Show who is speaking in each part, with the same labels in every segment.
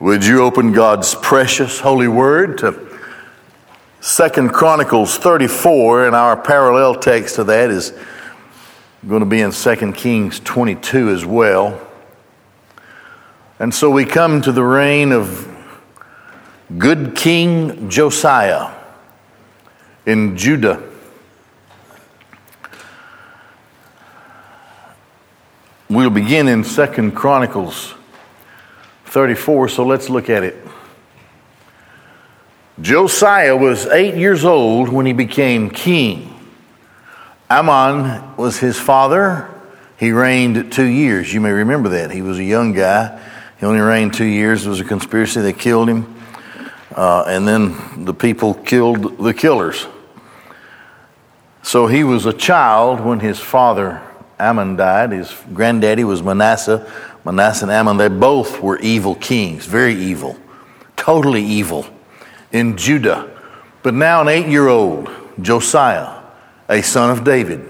Speaker 1: Would you open God's precious holy word to Second Chronicles 34 and our parallel text to that is going to be in Second Kings 22 as well. And so we come to the reign of good King Josiah in Judah. We'll begin in Second Chronicles 34, so let's look at it. Josiah was eight years old when he became king. Amon was his father. He reigned two years. You may remember that. He was a young guy. He only reigned two years. It was a conspiracy that killed him. Uh, and then the people killed the killers. So he was a child when his father Amon died. His granddaddy was Manasseh. Manasseh and Amon, they both were evil kings, very evil, totally evil in Judah. But now, an eight year old, Josiah, a son of David,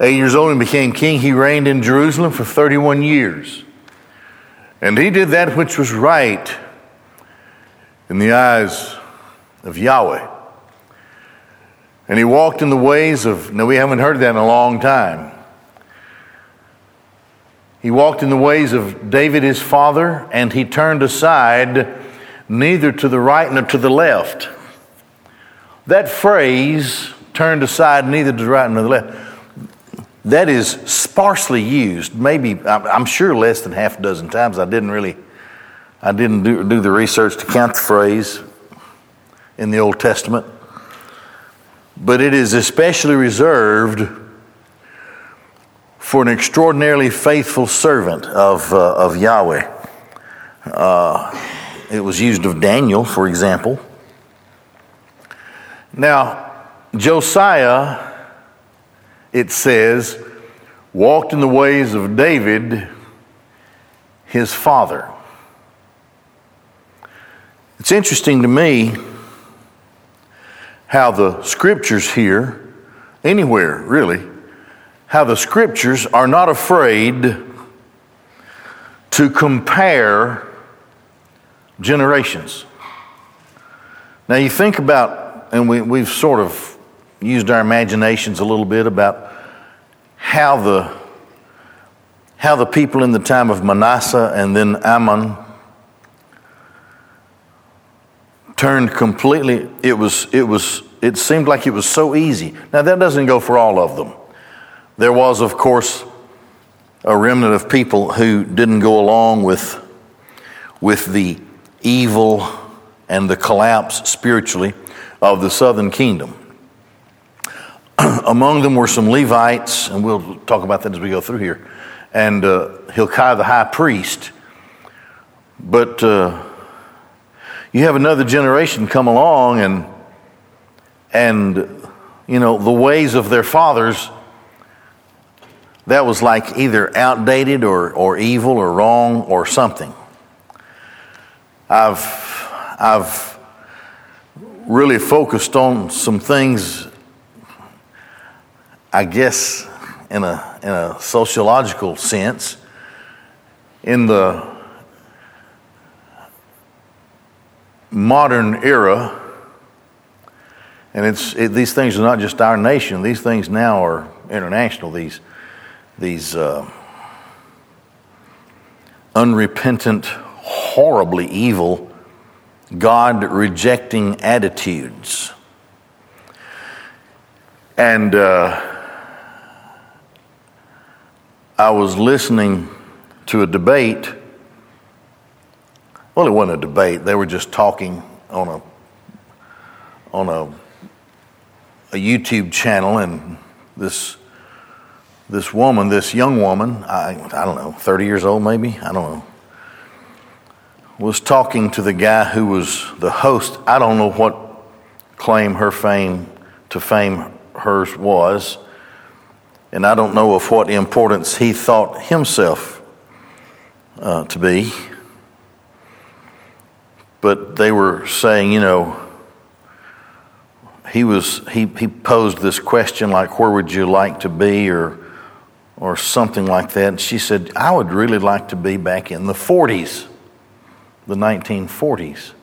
Speaker 1: eight years old and became king, he reigned in Jerusalem for 31 years. And he did that which was right in the eyes of Yahweh. And he walked in the ways of, no, we haven't heard that in a long time. He walked in the ways of David his father, and he turned aside neither to the right nor to the left. That phrase, turned aside neither to the right nor the left, that is sparsely used, maybe, I'm sure less than half a dozen times. I didn't really, I didn't do, do the research to count the phrase in the Old Testament. But it is especially reserved for an extraordinarily faithful servant of, uh, of Yahweh. Uh, it was used of Daniel, for example. Now, Josiah, it says, walked in the ways of David, his father. It's interesting to me how the scriptures here, anywhere really, how the scriptures are not afraid to compare generations. Now, you think about, and we, we've sort of used our imaginations a little bit about how the, how the people in the time of Manasseh and then Amon turned completely. It was, it was, it seemed like it was so easy. Now, that doesn't go for all of them. There was, of course, a remnant of people who didn't go along with, with the evil and the collapse spiritually of the southern kingdom. Among them were some Levites, and we'll talk about that as we go through here, and uh, Hilkiah the high priest. But uh, you have another generation come along, and and you know the ways of their fathers that was like either outdated or, or evil or wrong or something. I've, I've really focused on some things, I guess, in a, in a sociological sense. In the modern era, and it's, it, these things are not just our nation, these things now are international. These these uh, unrepentant, horribly evil, God rejecting attitudes. And uh, I was listening to a debate. Well, it wasn't a debate. They were just talking on a on a a YouTube channel, and this this woman, this young woman, I, I don't know, 30 years old maybe, I don't know, was talking to the guy who was the host. I don't know what claim her fame to fame hers was, and I don't know of what importance he thought himself uh, to be. But they were saying, you know, he was he, he posed this question like, where would you like to be, or or something like that. And she said, I would really like to be back in the 40s. the 1940s.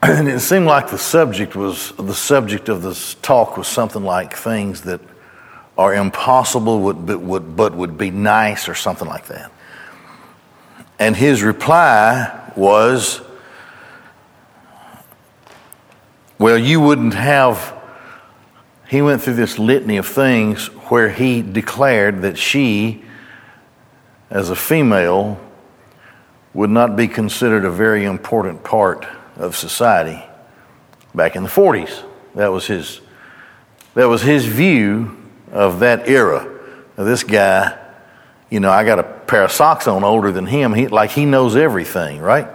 Speaker 1: And it seemed like the subject was the subject of this talk was something like things that are impossible but would, but would be nice or something like that. And his reply was, Well, you wouldn't have. He went through this litany of things where he declared that she, as a female, would not be considered a very important part of society back in the 40s. That was his, that was his view of that era. Now, this guy, you know, I got a pair of socks on older than him. He, like he knows everything, right?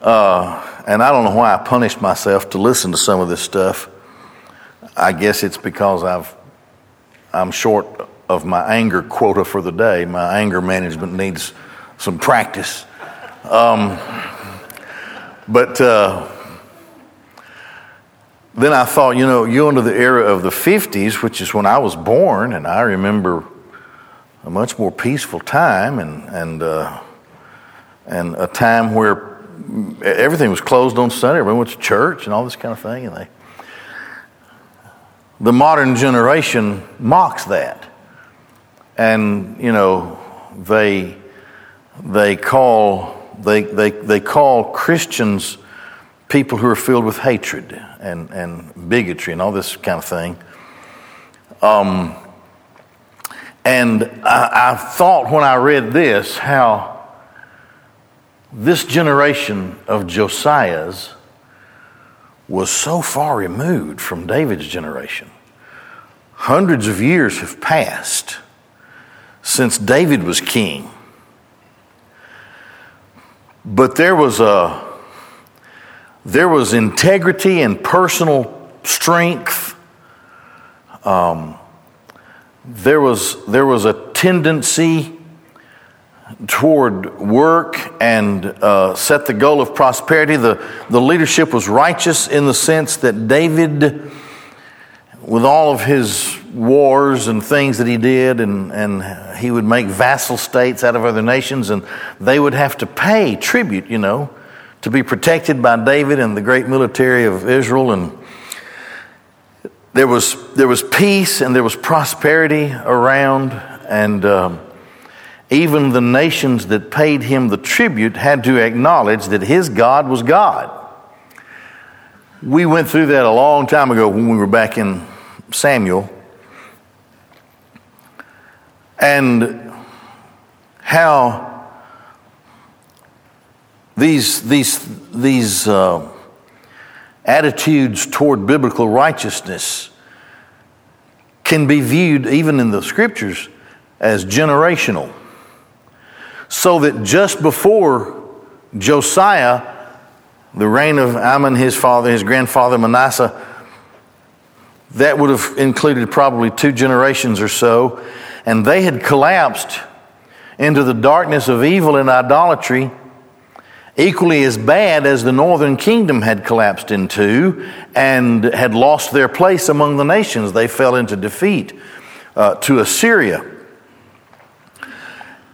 Speaker 1: Uh, and I don't know why I punished myself to listen to some of this stuff. I guess it's because I've, I'm short of my anger quota for the day. My anger management needs some practice. Um, but uh, then I thought, you know, you into the era of the 50s, which is when I was born, and I remember a much more peaceful time and, and, uh, and a time where everything was closed on Sunday. Everyone went to church and all this kind of thing. And they, the modern generation mocks that. And, you know, they, they call they, they, they call Christians people who are filled with hatred and, and bigotry and all this kind of thing. Um, and I, I thought when I read this how this generation of Josiah's was so far removed from David's generation. Hundreds of years have passed since David was king. But there was a there was integrity and personal strength. Um, there was there was a tendency toward work and uh, set the goal of prosperity. The, the leadership was righteous in the sense that David, with all of his wars and things that he did, and, and he would make vassal states out of other nations, and they would have to pay tribute, you know, to be protected by David and the great military of Israel. And there was, there was peace and there was prosperity around, and um, even the nations that paid him the tribute had to acknowledge that his God was God. We went through that a long time ago when we were back in Samuel and how these, these, these uh, attitudes toward biblical righteousness can be viewed, even in the scriptures, as generational. So that just before Josiah, the reign of Amon, his father, his grandfather Manasseh, that would have included probably two generations or so and they had collapsed into the darkness of evil and idolatry, equally as bad as the northern kingdom had collapsed into and had lost their place among the nations. They fell into defeat uh, to Assyria.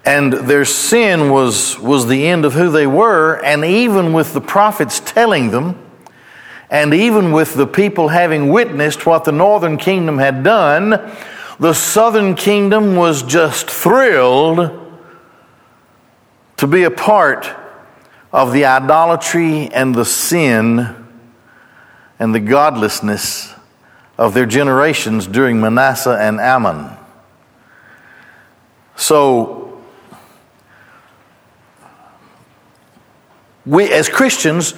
Speaker 1: And their sin was, was the end of who they were, and even with the prophets telling them, and even with the people having witnessed what the northern kingdom had done, the southern kingdom was just thrilled to be a part of the idolatry and the sin and the godlessness of their generations during Manasseh and Amon. So, we as Christians,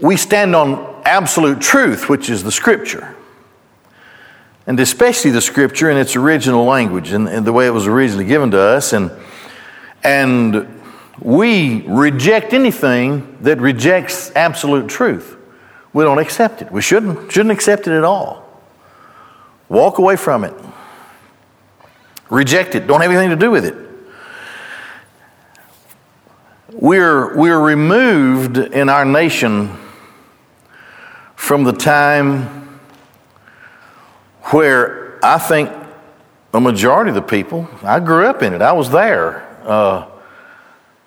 Speaker 1: we stand on absolute truth, which is the scripture and especially the scripture in its original language and, and, the way it was originally given to us. And, and we reject anything that rejects absolute truth. We don't accept it. We shouldn't, shouldn't accept it at all. Walk away from it. Reject it. Don't have anything to do with it. We're, we're removed in our nation from the time where I think a majority of the people, I grew up in it, I was there. uh,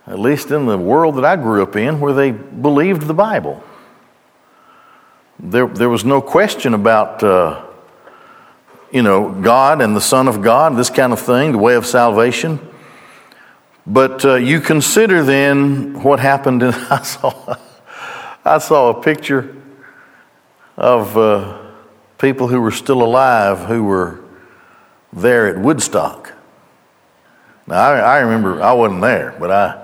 Speaker 1: at least in the world that I grew up in, where they believed the Bible. There, there was no question about, uh, you know, God and the Son of God, this kind of thing, the way of salvation. But uh, you consider then what happened. In, I saw, I saw a picture of uh, people who were still alive who were there at Woodstock. Now I, I remember I wasn't there, but I.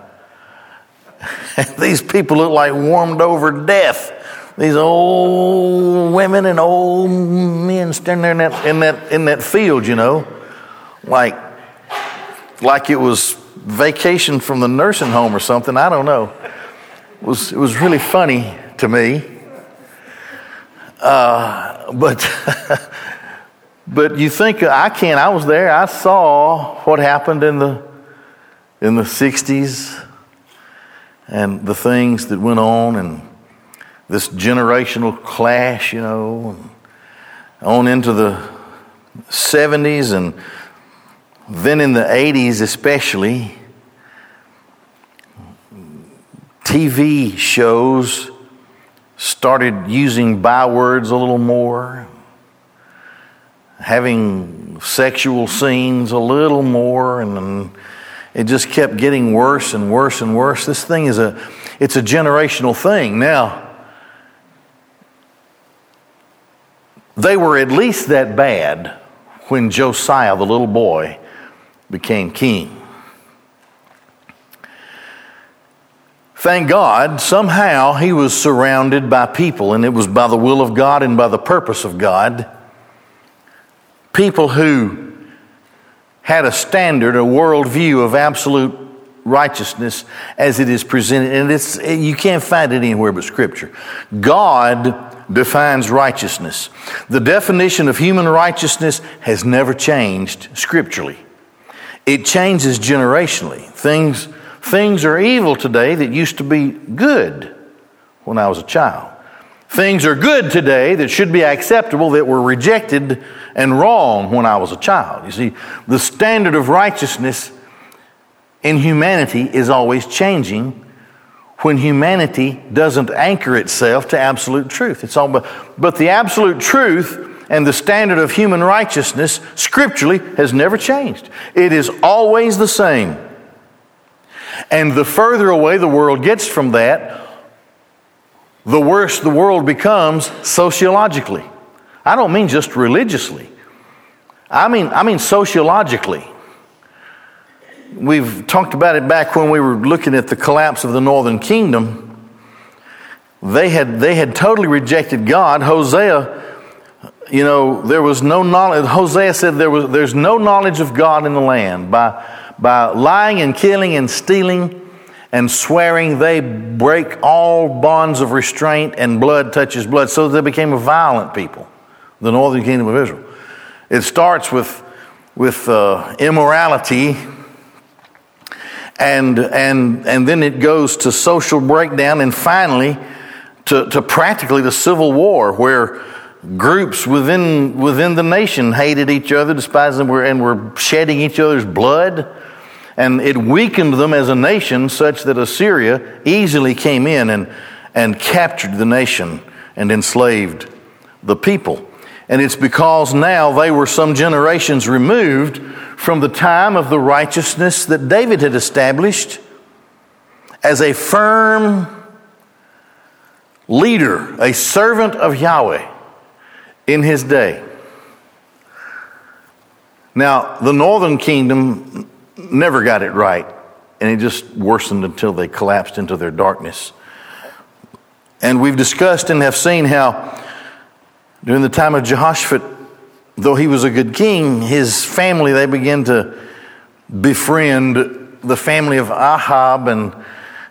Speaker 1: these people look like warmed over death these old women and old men standing there in that, in that, in that field, you know, like, like it was vacation from the nursing home or something. I don't know. It was, it was really funny to me. Uh, but, but you think, I can't, I was there, I saw what happened in the, in the 60s and the things that went on and this generational clash, you know, on into the 70s and then in the 80s, especially, TV shows started using bywords a little more, having sexual scenes a little more, and it just kept getting worse and worse and worse. This thing is a it's a generational thing. Now, They were at least that bad when Josiah, the little boy, became king. Thank God, somehow he was surrounded by people, and it was by the will of God and by the purpose of God. People who had a standard, a worldview of absolute righteousness as it is presented, and it's, you can't find it anywhere but Scripture. God defines righteousness. The definition of human righteousness has never changed scripturally. It changes generationally. Things, things are evil today that used to be good when I was a child. Things are good today that should be acceptable that were rejected and wrong when I was a child. You see, the standard of righteousness in humanity is always changing when humanity doesn't anchor itself to absolute truth. It's all but, but the absolute truth and the standard of human righteousness scripturally has never changed. It is always the same. And the further away the world gets from that, the worse the world becomes sociologically. I don't mean just religiously. I mean I mean sociologically we've talked about it back when we were looking at the collapse of the northern kingdom. They had, they had totally rejected God. Hosea, you know, there was no knowledge. Hosea said there was, there's no knowledge of God in the land. By, by lying and killing and stealing and swearing, they break all bonds of restraint and blood touches blood. So they became a violent people, the northern kingdom of Israel. It starts with, with uh, immorality and, and, and then it goes to social breakdown, and finally to, to practically the Civil War, where groups within, within the nation hated each other, despised them, and were shedding each other's blood. And it weakened them as a nation such that Assyria easily came in and, and captured the nation and enslaved the people. And it's because now they were some generations removed from the time of the righteousness that David had established as a firm leader, a servant of Yahweh in his day. Now, the northern kingdom never got it right, and it just worsened until they collapsed into their darkness. And we've discussed and have seen how during the time of Jehoshaphat, though he was a good king, his family, they began to befriend the family of Ahab and,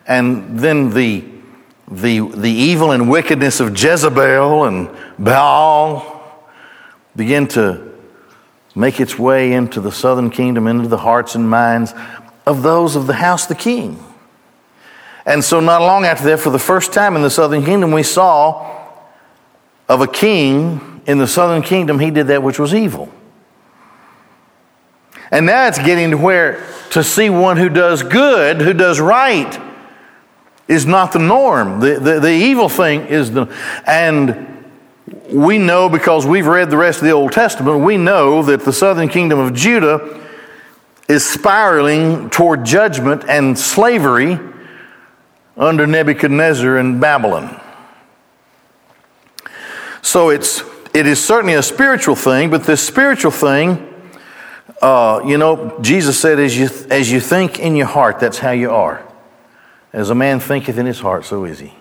Speaker 1: and then the, the, the evil and wickedness of Jezebel and Baal began to make its way into the southern kingdom, into the hearts and minds of those of the house of the king. And so, not long after that, for the first time in the southern kingdom, we saw of a king in the southern kingdom, he did that which was evil. And now it's getting to where to see one who does good, who does right, is not the norm. The, the, the evil thing is the. And we know because we've read the rest of the Old Testament, we know that the southern kingdom of Judah is spiraling toward judgment and slavery under Nebuchadnezzar and Babylon. So it's it is certainly a spiritual thing, but this spiritual thing, uh, you know, Jesus said, as you, as you think in your heart, that's how you are. As a man thinketh in his heart, so is he.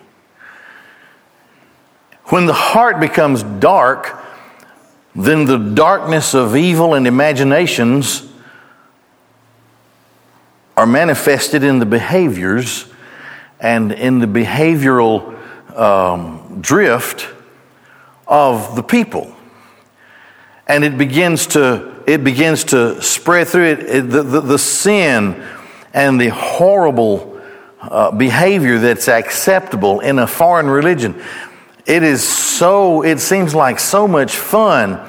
Speaker 1: When the heart becomes dark, then the darkness of evil and imaginations are manifested in the behaviors and in the behavioral um, drift of the people. And it begins to, it begins to spread through it, it the, the, the, sin and the horrible uh, behavior that's acceptable in a foreign religion. It is so, it seems like so much fun,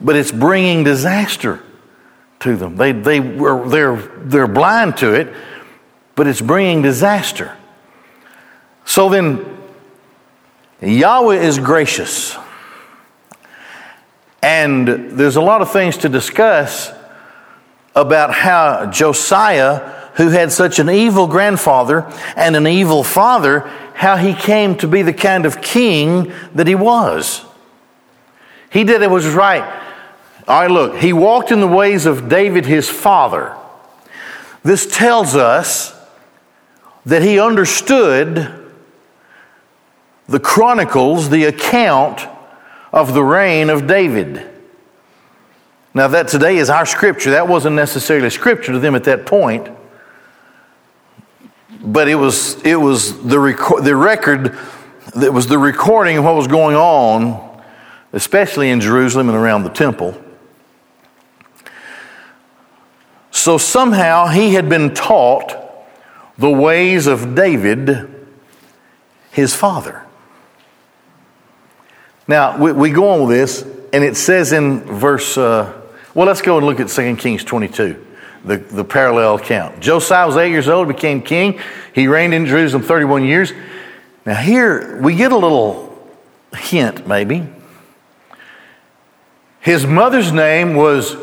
Speaker 1: but it's bringing disaster to them. They, they, they're, they're blind to it, but it's bringing disaster. So then, Yahweh is gracious. And there's a lot of things to discuss about how Josiah, who had such an evil grandfather and an evil father, how he came to be the kind of king that he was. He did it was right. All right, look, he walked in the ways of David, his father. This tells us that he understood the chronicles, the account of the reign of David. Now, that today is our scripture. That wasn't necessarily scripture to them at that point. But it was, it was the, the record, that was the recording of what was going on, especially in Jerusalem and around the temple. So somehow he had been taught the ways of David, his father. Now, we, we, go on with this, and it says in verse, uh, well, let's go and look at 2 Kings 22, the, the parallel account. Josiah was eight years old, became king. He reigned in Jerusalem 31 years. Now, here we get a little hint, maybe. His mother's name was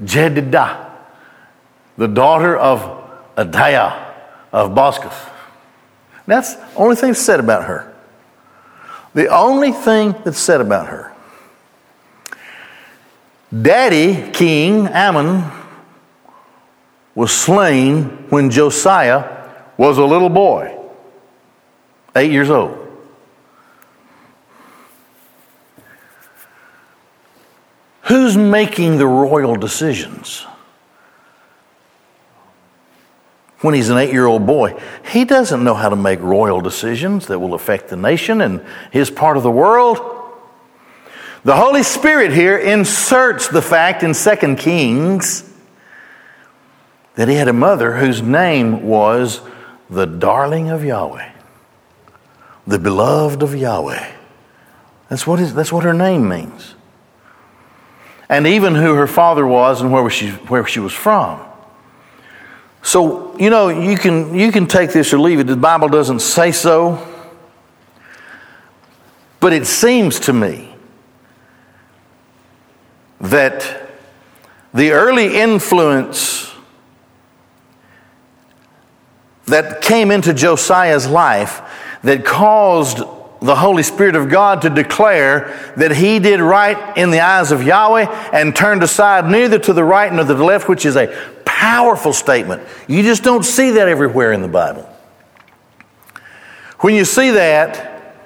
Speaker 1: Jedidah, the daughter of Adiah of Boscath. That's the only thing said about her. The only thing that's said about her. Daddy, King Amon, was slain when Josiah was a little boy, eight years old. Who's making the royal decisions? when he's an eight year old boy. He doesn't know how to make royal decisions that will affect the nation and his part of the world. The Holy Spirit here inserts the fact in 2 Kings that he had a mother whose name was the darling of Yahweh, the beloved of Yahweh. That's what, that's what her name means. And even who her father was and where she, where she was from. So, you know, you can, you can take this or leave it. The Bible doesn't say so. But it seems to me that the early influence that came into Josiah's life that caused the Holy Spirit of God to declare that he did right in the eyes of Yahweh and turned aside neither to the right nor to the left, which is a powerful statement. You just don't see that everywhere in the Bible. When you see that,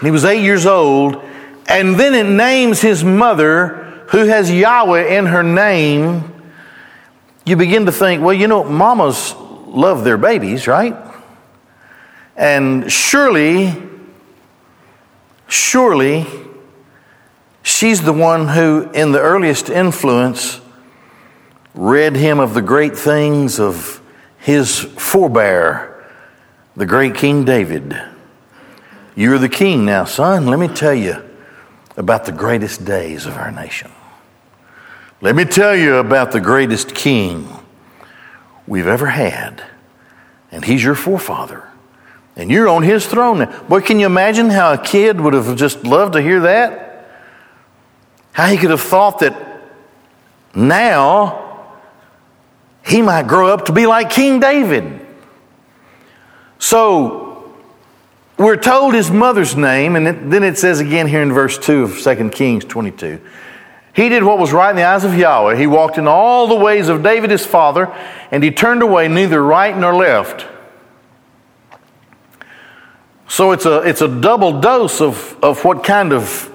Speaker 1: he was eight years old, and then it names his mother, who has Yahweh in her name, you begin to think, well, you know, mamas love their babies, right? And surely, surely, she's the one who, in the earliest influence, read him of the great things of his forebear, the great King David. You're the king now, son. Let me tell you about the greatest days of our nation. Let me tell you about the greatest king we've ever had. And he's your forefather. And you're on his throne now. Boy, can you imagine how a kid would have just loved to hear that? How he could have thought that now he might grow up to be like King David. So we're told his mother's name, and then it says again here in verse 2 of 2 Kings 22 he did what was right in the eyes of Yahweh. He walked in all the ways of David his father, and he turned away neither right nor left. So it's a, it's a double dose of, of what kind of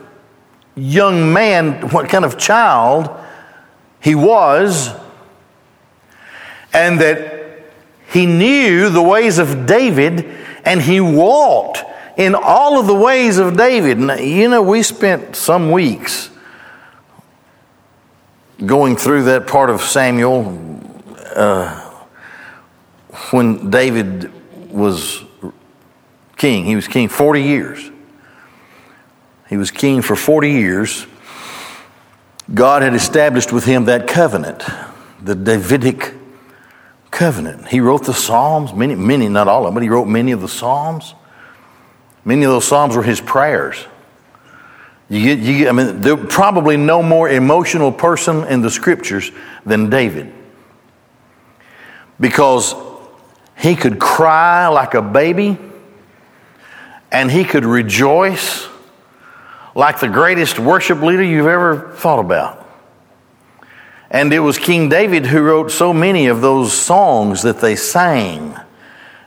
Speaker 1: young man, what kind of child he was, and that he knew the ways of David, and he walked in all of the ways of David. Now, you know, we spent some weeks going through that part of Samuel uh, when David was king. He was king 40 years. He was king for 40 years. God had established with him that covenant, the Davidic covenant. He wrote the Psalms, many, many, not all of them, but he wrote many of the Psalms. Many of those Psalms were his prayers. You you I mean, there's probably no more emotional person in the scriptures than David. Because he could cry like a baby and he could rejoice like the greatest worship leader you've ever thought about. And it was King David who wrote so many of those songs that they sang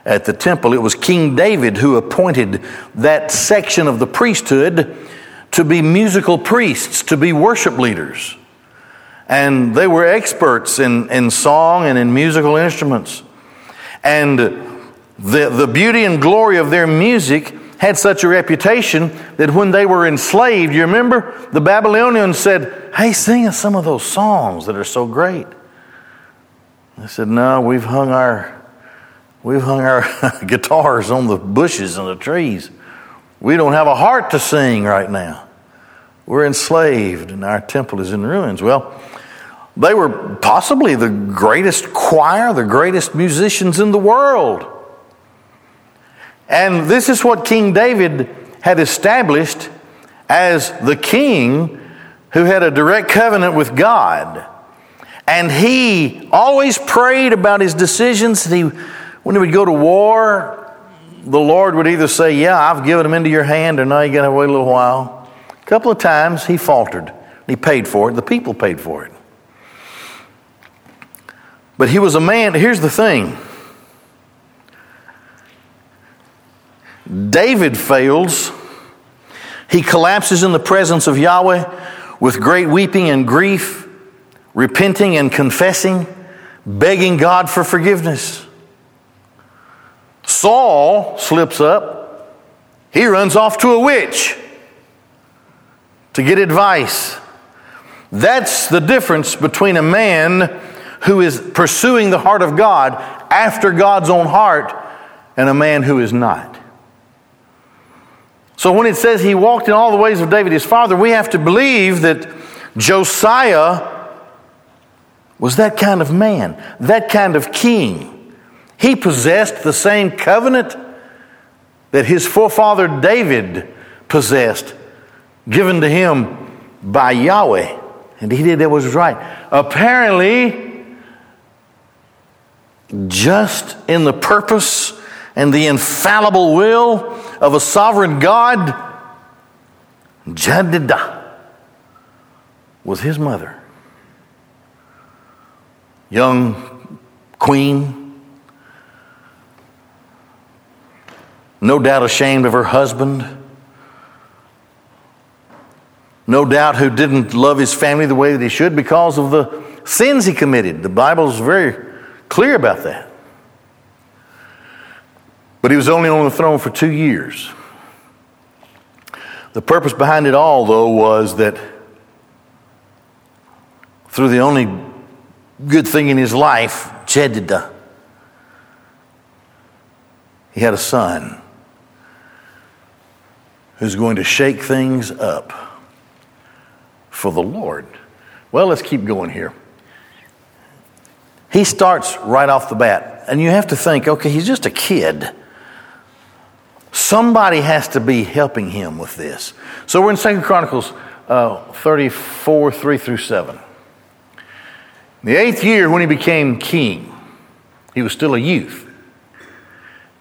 Speaker 1: at the temple. It was King David who appointed that section of the priesthood to be musical priests, to be worship leaders. And they were experts in, in song and in musical instruments. And the, the beauty and glory of their music had such a reputation that when they were enslaved, you remember the Babylonians said, Hey, sing us some of those songs that are so great. They said, No, we've hung our we've hung our guitars on the bushes and the trees. We don't have a heart to sing right now. We're enslaved and our temple is in ruins. Well, they were possibly the greatest choir, the greatest musicians in the world. And this is what King David had established as the king who had a direct covenant with God. And he always prayed about his decisions. He, when he would go to war, the Lord would either say, Yeah, I've given them into your hand, or now you got to wait a little while. A couple of times he faltered. He paid for it. The people paid for it. But he was a man. Here's the thing David fails. He collapses in the presence of Yahweh with great weeping and grief, repenting and confessing, begging God for forgiveness. Saul slips up. He runs off to a witch to get advice. That's the difference between a man who is pursuing the heart of God after God's own heart and a man who is not. So when it says he walked in all the ways of David his father, we have to believe that Josiah was that kind of man, that kind of king. He possessed the same covenant that his forefather David possessed, given to him by Yahweh. And he did that was right. Apparently, just in the purpose and the infallible will of a sovereign God, Jedidah was his mother. Young queen, no doubt ashamed of her husband, no doubt who didn't love his family the way that he should because of the sins he committed. The Bible is very clear about that. But he was only on the throne for two years. The purpose behind it all, though, was that through the only good thing in his life, Jedidah, he had a son who's going to shake things up for the Lord. Well, let's keep going here. He starts right off the bat, and you have to think, okay, he's just a kid. Somebody has to be helping him with this. So we're in Second Chronicles uh, 34, 3 through 7. The eighth year, when he became king, he was still a youth.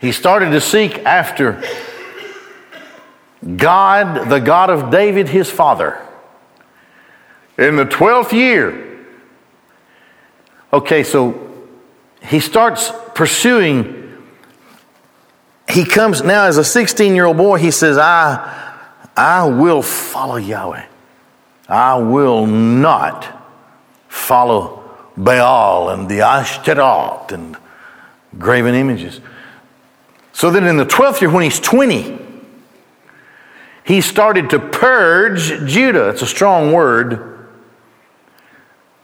Speaker 1: He started to seek after God, the God of David, his father. In the 12th year, okay, so he starts pursuing. He comes now as a 16 year old boy, he says, I, I will follow Yahweh. I will not follow Baal and the Ashtaroth and graven images. So then in the 12th year, when he's 20, he started to purge Judah. It's a strong word.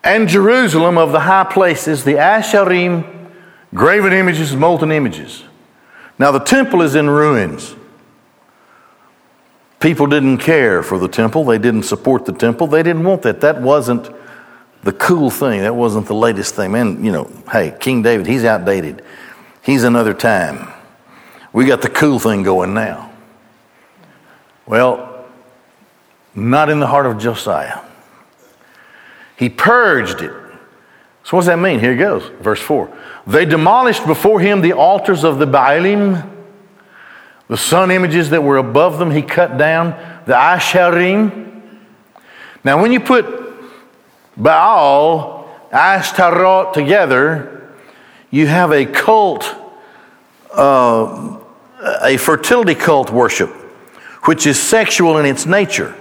Speaker 1: And Jerusalem of the high places, the Asherim, graven images, molten images. Now the temple is in ruins. People didn't care for the temple. They didn't support the temple. They didn't want that. That wasn't the cool thing. That wasn't the latest thing. Man, you know, hey, King David, he's outdated. He's another time. We got the cool thing going now. Well, not in the heart of Josiah. He purged it. So, what does that mean? Here it goes, verse 4. They demolished before him the altars of the Baalim, the sun images that were above them, he cut down, the Asherim. Now, when you put Baal, Ashtaroth together, you have a cult, uh, a fertility cult worship, which is sexual in its nature.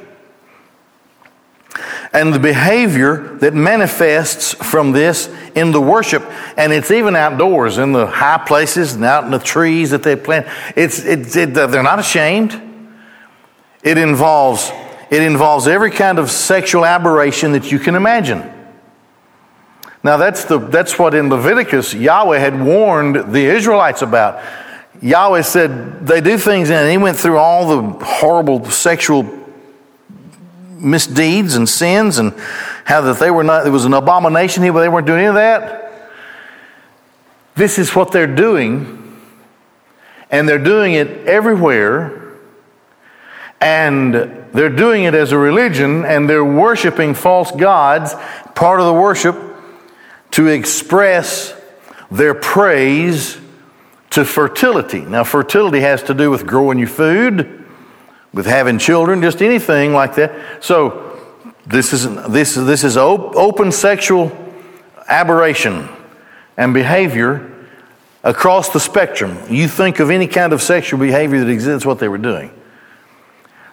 Speaker 1: And the behavior that manifests from this in the worship, and it's even outdoors in the high places and out in the trees that they plant. It's, it, it, they're not ashamed. It involves it involves every kind of sexual aberration that you can imagine. Now, that's, the, that's what in Leviticus Yahweh had warned the Israelites about. Yahweh said they do things, and he went through all the horrible sexual misdeeds and sins, and how that they were not, it was an abomination here, but they weren't doing any of that. This is what they're doing, and they're doing it everywhere and they're doing it as a religion and they're worshiping false gods, part of the worship, to express their praise to fertility. Now, fertility has to do with growing your food, with having children, just anything like that. So, this is, this, this is open sexual aberration and behavior across the spectrum. You think of any kind of sexual behavior that exists, what they were doing.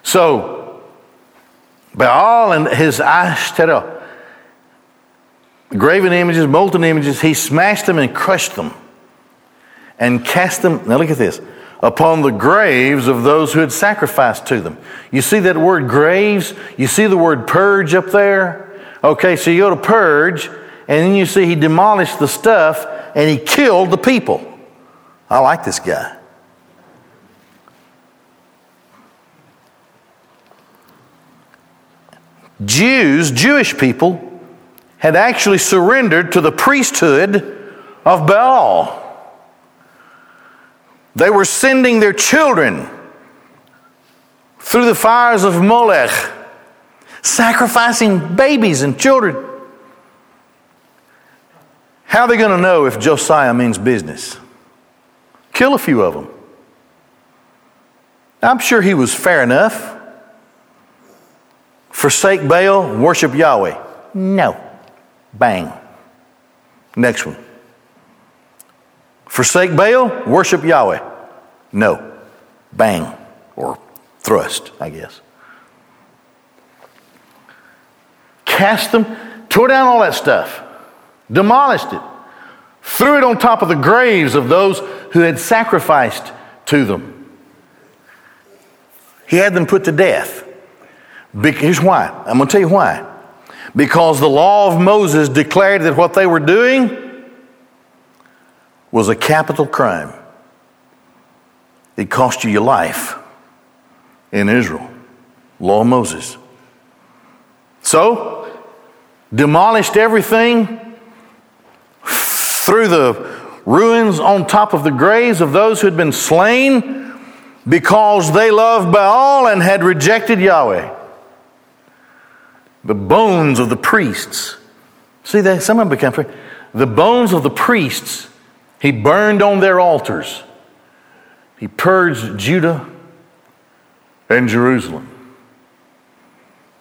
Speaker 1: So, Baal and his Ashtaroth, graven images, molten images, he smashed them and crushed them and cast them. Now, look at this upon the graves of those who had sacrificed to them. You see that word graves? You see the word purge up there? Okay, so you go to purge, and then you see he demolished the stuff and he killed the people. I like this guy. Jews, Jewish people, had actually surrendered to the priesthood of Baal. They were sending their children through the fires of Molech, sacrificing babies and children. How are they going to know if Josiah means business? Kill a few of them. I'm sure he was fair enough. Forsake Baal, worship Yahweh. No. Bang. Next one. Forsake Baal, worship Yahweh. No. Bang. Or thrust, I guess. Cast them, tore down all that stuff, demolished it, threw it on top of the graves of those who had sacrificed to them. He had them put to death. Here's why. I'm going to tell you why. Because the law of Moses declared that what they were doing was a capital crime. It cost you your life in Israel. Law of Moses. So, demolished everything, threw the ruins on top of the graves of those who had been slain because they loved Baal and had rejected Yahweh. The bones of the priests. See, that some of them become the bones of the priests he burned on their altars. He purged Judah and Jerusalem.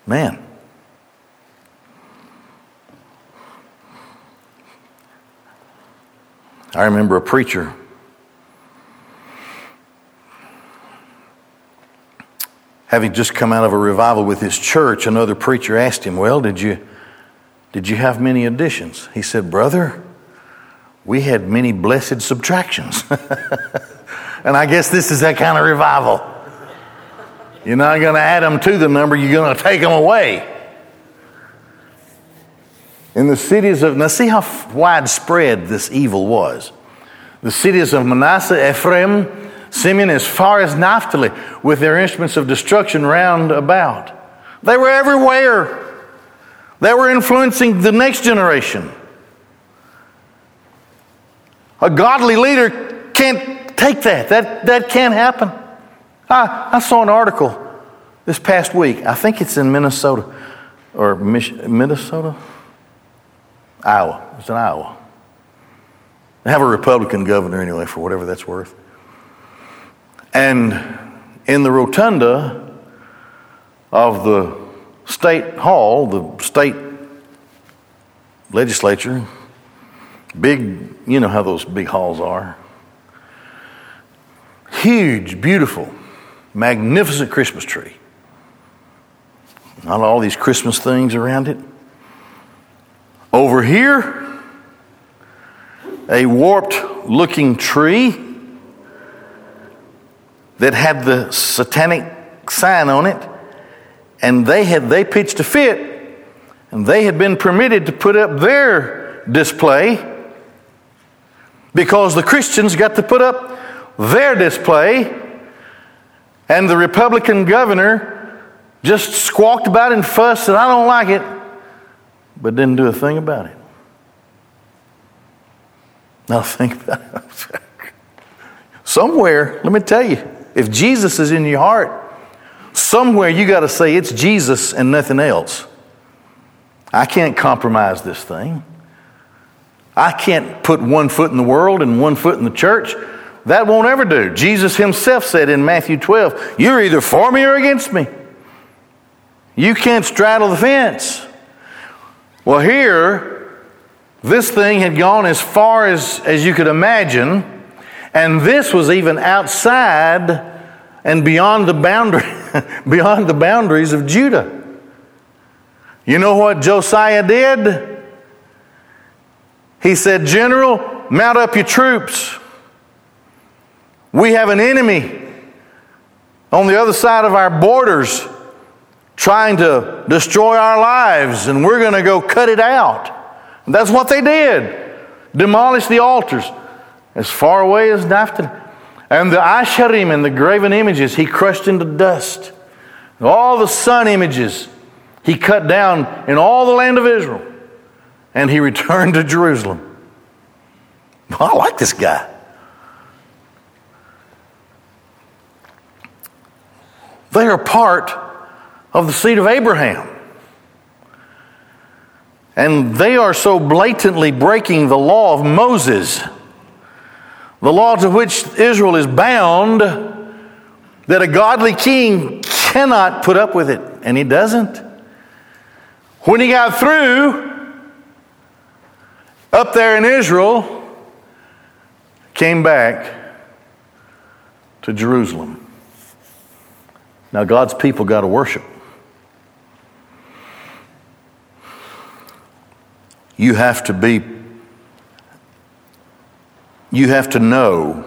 Speaker 1: Man. I remember a preacher having just come out of a revival with his church, another preacher asked him, Well, did you, did you have many additions? He said, Brother, we had many blessed subtractions. and I guess this is that kind of revival. You're not going to add them to the number, you're going to take them away. In the cities of, now see how widespread this evil was. The cities of Manasseh, Ephraim, Simeon as far as Naphtali with their instruments of destruction round about. They were everywhere. They were influencing the next generation. A godly leader can't take that. That, that can't happen. I, I saw an article this past week. I think it's in Minnesota or Mich- Minnesota? Iowa. It's in Iowa. They have a Republican governor anyway, for whatever that's worth. And in the rotunda of the state hall, the state legislature, big, you know how those big halls are. Huge, beautiful, magnificent Christmas tree. Not all these Christmas things around it. Over here, a warped looking tree that had the satanic sign on it, and they had they pitched a fit, and they had been permitted to put up their display because the Christians got to put up their display, and the Republican governor just squawked about it and fussed and I don't like it, but didn't do a thing about it. Now think about it. Somewhere, let me tell you, if Jesus is in your heart, somewhere you got to say it's Jesus and nothing else. I can't compromise this thing. I can't put one foot in the world and one foot in the church. That won't ever do. Jesus himself said in Matthew 12, You're either for me or against me. You can't straddle the fence. Well, here, this thing had gone as far as, as you could imagine and this was even outside and beyond the boundary, beyond the boundaries of Judah. You know what Josiah did? He said, General, mount up your troops. We have an enemy on the other side of our borders trying to destroy our lives, and we're going to go cut it out. And that's what they did demolish the altars as far away as Naphtali. And the Asherim and the graven images he crushed into dust. All the sun images he cut down in all the land of Israel. And he returned to Jerusalem. I like this guy. They are part of the seed of Abraham. And they are so blatantly breaking the law of Moses the law to which Israel is bound, that a godly king cannot put up with it, and he doesn't. When he got through up there in Israel, came back to Jerusalem. Now, God's people got to worship. You have to be you have to know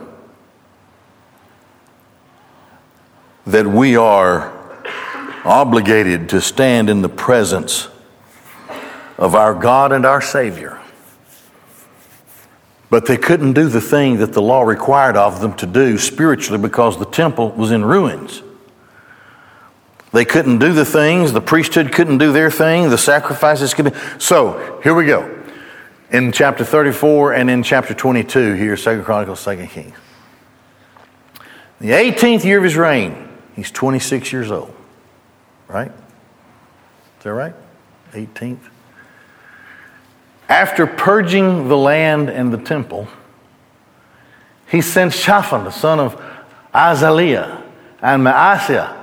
Speaker 1: that we are obligated to stand in the presence of our God and our Savior. But they couldn't do the thing that the law required of them to do spiritually because the temple was in ruins. They couldn't do the things, the priesthood couldn't do their thing, the sacrifices could be. So, here we go. In chapter 34 and in chapter 22, here, 2 Chronicles, 2 Kings. The 18th year of his reign, he's 26 years old. Right? Is that right? 18th. After purging the land and the temple, he sent Shaphan, the son of Azaliah, and Maaseiah,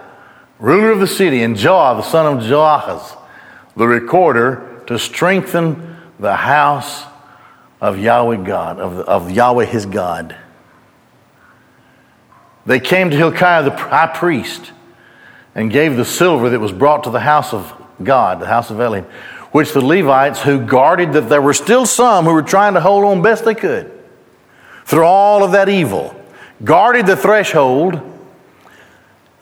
Speaker 1: ruler of the city, and Joah, the son of Joahaz, the recorder, to strengthen the house of Yahweh God, of, of Yahweh his God. They came to Hilkiah the high priest and gave the silver that was brought to the house of God, the house of Elohim, which the Levites who guarded that there were still some who were trying to hold on best they could through all of that evil, guarded the threshold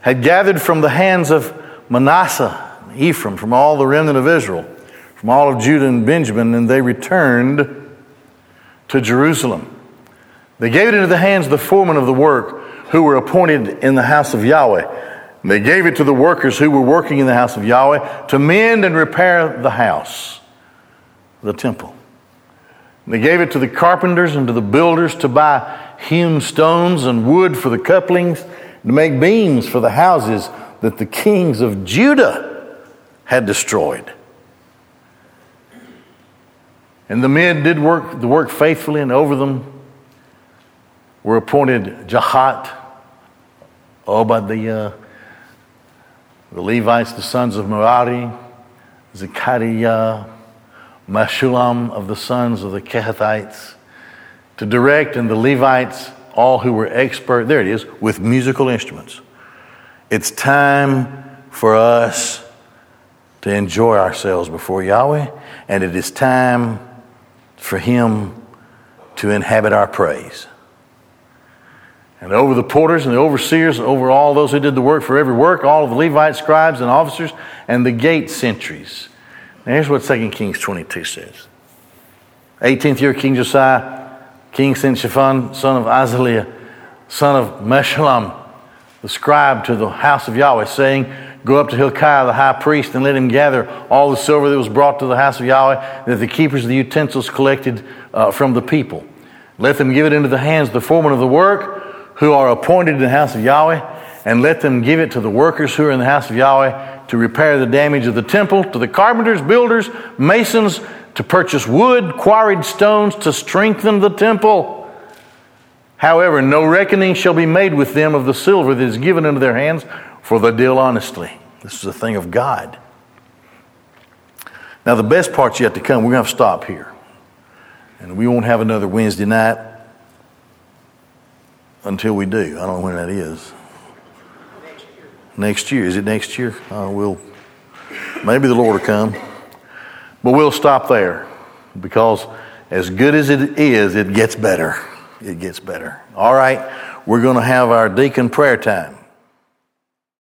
Speaker 1: had gathered from the hands of Manasseh, Ephraim, from all the remnant of Israel, from all of Judah and Benjamin, and they returned to Jerusalem. They gave it into the hands of the foremen of the work who were appointed in the house of Yahweh. And they gave it to the workers who were working in the house of Yahweh to mend and repair the house, the temple. And they gave it to the carpenters and to the builders to buy hewn stones and wood for the couplings to make beams for the houses that the kings of Judah had destroyed. And the men did work the work faithfully, and over them were appointed Jahath, Obadiah, the Levites, the sons of Merari, Zechariah, Meshullam of the sons of the Kehathites, to direct, and the Levites all who were expert, there it is, with musical instruments. It's time for us to enjoy ourselves before Yahweh, and it is time for Him to inhabit our praise. And over the porters and the overseers, and over all those who did the work for every work, all of the Levites, scribes, and officers, and the gate sentries. Now here's what 2 Kings 22 says. 18th year King Josiah King sent Shaphan, son of Azaliah, son of Meshullam, the scribe, to the house of Yahweh, saying, Go up to Hilkiah the high priest and let him gather all the silver that was brought to the house of Yahweh that the keepers of the utensils collected uh, from the people. Let them give it into the hands of the foreman of the work who are appointed in the house of Yahweh, and let them give it to the workers who are in the house of Yahweh to repair the damage of the temple, to the carpenters, builders, masons, to purchase wood, quarried stones to strengthen the temple. However, no reckoning shall be made with them of the silver that is given into their hands, for they deal honestly. This is a thing of God. Now, the best part's yet to come. We're going to, to stop here. And we won't have another Wednesday night until we do. I don't know when that is. Next year. Is it next year? Uh, we'll, maybe the Lord will come. But we'll stop there because as good as it is, it gets better. It gets better. All right, we're going to have our deacon prayer time.